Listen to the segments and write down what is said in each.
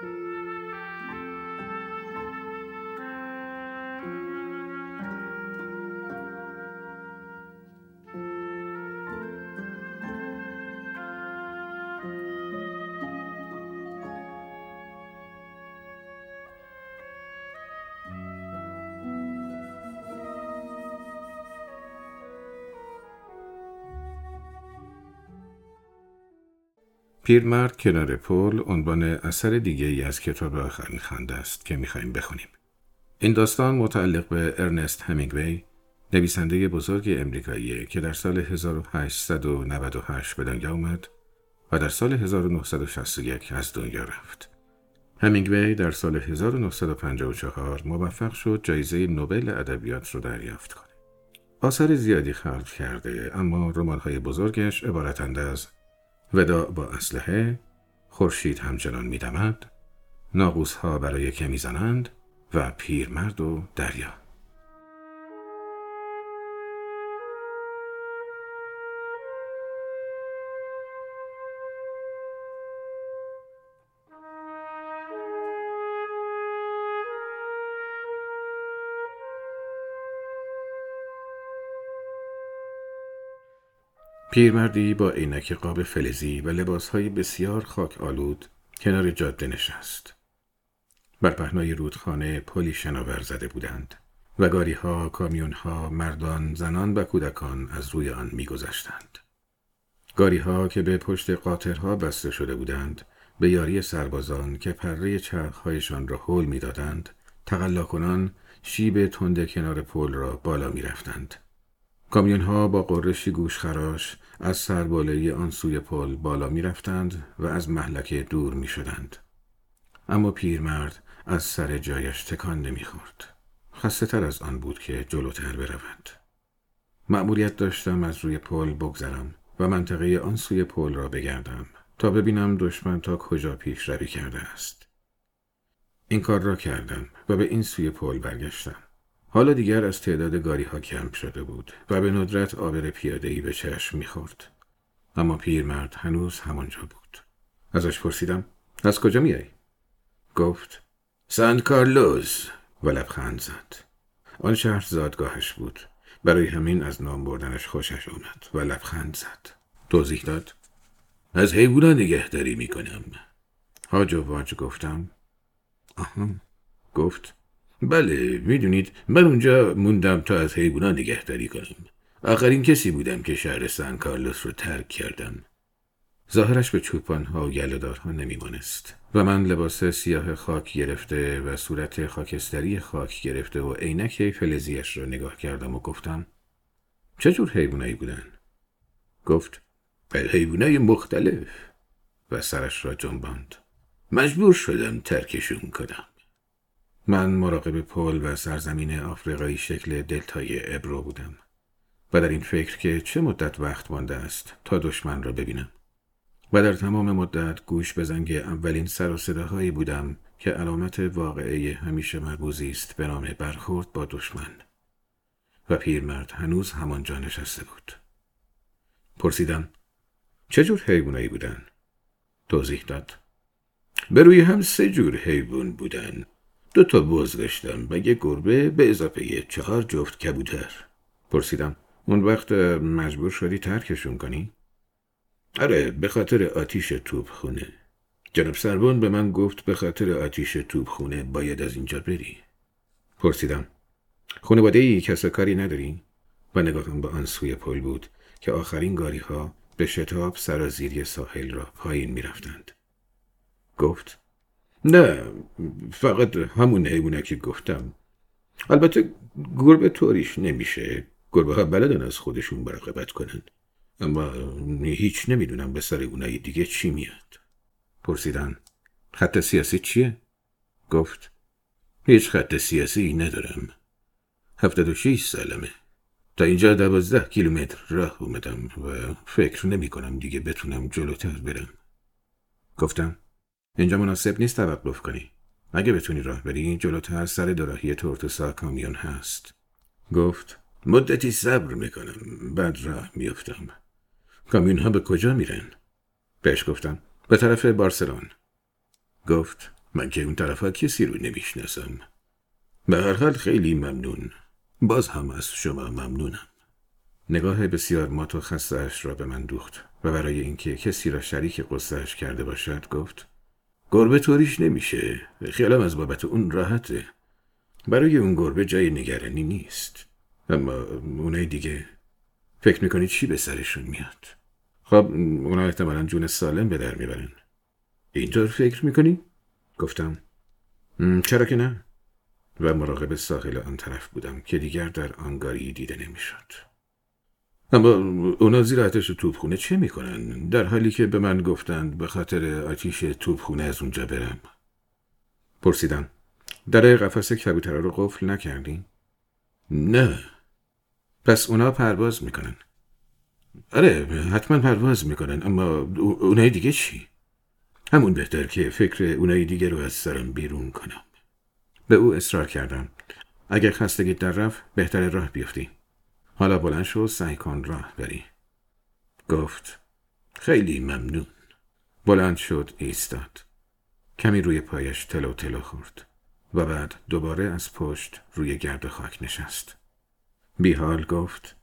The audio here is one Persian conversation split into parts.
Bye. پیرمرد کنار پل عنوان اثر دیگه ای از کتاب آخرین خنده است که می‌خوایم بخونیم. این داستان متعلق به ارنست همینگوی نویسنده بزرگ امریکایی که در سال 1898 به دنیا آمد و در سال 1961 از دنیا رفت. همینگوی در سال 1954 موفق شد جایزه نوبل ادبیات را دریافت کنه. آثار زیادی خلق کرده اما رمان‌های بزرگش عبارتند از وداع با اسلحه خورشید همچنان میدمد ناقوس ها برای که می‌زنند و پیرمرد و دریا. پیرمردی با عینک قاب فلزی و لباسهای بسیار خاک آلود کنار جاده نشست. بر پهنای رودخانه پلی شناور زده بودند و گاری ها، کامیون ها، مردان، زنان و کودکان از روی آن میگذشتند. گاری ها که به پشت قاطرها بسته شده بودند به یاری سربازان که پره چرخهایشان را حول می‌دادند تقلا کنان شیب تند کنار پل را بالا می رفتند. کامیون ها با قرشی گوشخراش از سربالایی آن سوی پل بالا می رفتند و از محلکه دور می شدند. اما پیرمرد از سر جایش تکان نمی خورد. خسته تر از آن بود که جلوتر برود. مأموریت داشتم از روی پل بگذرم و منطقه آن سوی پل را بگردم تا ببینم دشمن تا کجا پیش روی کرده است. این کار را کردم و به این سوی پل برگشتم. حالا دیگر از تعداد گاری ها کم شده بود و به ندرت آبر پیاده به چشم می‌خورد. اما پیرمرد هنوز همانجا بود. ازش پرسیدم از کجا میای؟ گفت سان کارلوز و لبخند زد. آن شهر زادگاهش بود. برای همین از نام بردنش خوشش اومد و لبخند زد. توضیح داد از حیوونا نگهداری می‌کنم. هاج و واج گفتم آها گفت بله می‌دونید من اونجا موندم تا از حیوونا نگهداری کنم آخرین کسی بودم که شهر سن کارلوس رو ترک کردم. ظاهرش به چوپانها و گلهدارها نمیمانست و من لباس سیاه خاک گرفته و صورت خاکستری خاک گرفته و عینک فلزیش را نگاه کردم و گفتم چه جور حیوانایی بودن؟ گفت حیوانای مختلف. و سرش را جنباند. مجبور شدم ترکشون کنم. من مراقب پل و سرزمین آفریقایی شکل دلتای ابرو بودم و در این فکر که چه مدت وقت مانده است تا دشمن را ببینم. و در تمام مدت گوش به زنگ اولین سر و صداهایی بودم که علامت واقعه همیشه مربوزی است به نام برخورد با دشمن. و پیرمرد هنوز همانجا نشسته بود. پرسیدم چه جور حیوانایی بودن؟ توضیح داد. به هم سه جور حیوان بودن. دو تا بز داشتم و یه گربه به اضافه چهار جفت کبوتر پرسیدم اون وقت مجبور شدی ترکشون کنی؟ آره به خاطر آتیش توپ خونه جناب سربان به من گفت به خاطر آتیش توپ خونه باید از اینجا بری پرسیدم خانواده ای کس کاری نداری؟ و نگاهم به آن سوی پل بود که آخرین گاری ها به شتاب سرازیری ساحل را پایین می رفتند. گفت نه فقط همون حیوانه که گفتم. البته گربه طوریش نمیشه. گربه ها بلدن از خودشون مراقبت کنن. اما هیچ نمی‌دونم به سر اونای دیگه چی میاد. پرسیدن خط سیاسی چیه؟ گفت هیچ خط سیاسی ندارم. هفتاد و شیش سالمه. تا اینجا دوازده کیلومتر راه اومدم و فکر نمی کنم دیگه بتونم جلوتر برم. گفتم اینجا مناسب نیست توقف کنی. اگه بتونی راه بری جلوتر سر دوراهی تورتوسا کامیون هست. گفت. مدتی صبر می‌کنم. بعد راه میفتم کامیون ها به کجا میرن؟ بهش گفتم. به طرف بارسلون. گفت. من که اون طرف کسی رو نمی‌شناسم. به هر حال خیلی ممنون. باز هم از شما ممنونم. نگاه بسیار مات و خستهاش را به من دوخت و برای اینکه کسی را شریک قصهش کرده باشد گفت. گربه طوریش نمیشه خیالم از بابت اون راحته برای اون گربه جای نگرانی نیست اما اونای دیگه فکر می‌کنی چی به سرشون میاد خب اونا احتمالا جون سالم به در می‌برن اینطور فکر می‌کنی؟ گفتم چرا که نه؟ و مراقب ساحل آن طرف بودم که دیگر در آنگاری دیده نمی‌شد. اما اونا زیر آتش توپخونه چه می‌کنن؟ در حالی که به من گفتند به خاطر آتیش توپخونه از اونجا برم. پرسیدم. در قفس کبوترها رو قفل نکردین؟ نه. پس اونا پرواز می‌کنن. آره حتما پرواز می‌کنن اما اونای دیگه چی؟ همون بهتر که فکر اونای دیگه رو از سرم بیرون کنم. به او اصرار کردم. اگر خستگی در رفت بهتر راه بیفتی. حالا بلند شو سعی کن راه بری. گفت خیلی ممنون. بلند شد ایستاد. کمی روی پایش تلو تلو خورد و بعد دوباره از پشت روی گرد خاک نشست. بیحال گفت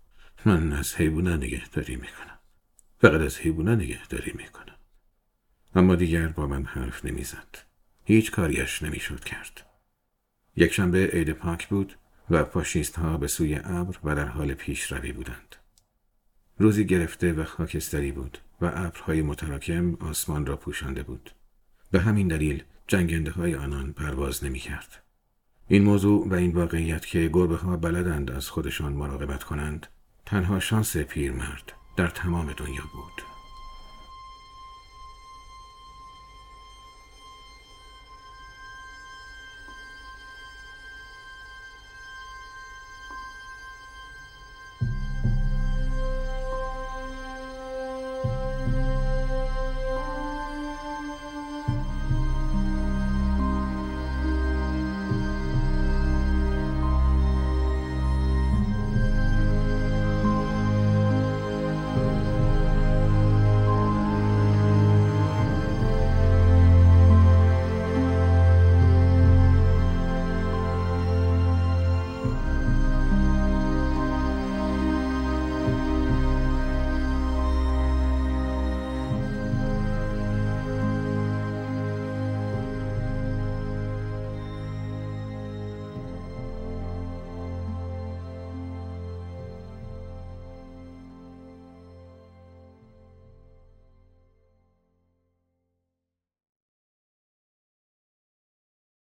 من از حیوونا نگهداری می‌کنم. فقط از حیوونا نگهداری می‌کنم. اما دیگر با من حرف نمی‌زد. هیچ کاریش نمی‌شد کرد. یک شنبه عید پاک بود و پاشیست ها به سوی ابر و در حال پیشروی بودند. روزی گرفته و خاکستری بود و ابرهای متراکم آسمان را پوشانده بود. به همین دلیل جنگنده های آنان پرواز نمی کرد. این موضوع و این واقعیت که گربه ها بلدند از خودشان مراقبت کنند تنها شانس پیرمرد در تمام دنیا بود.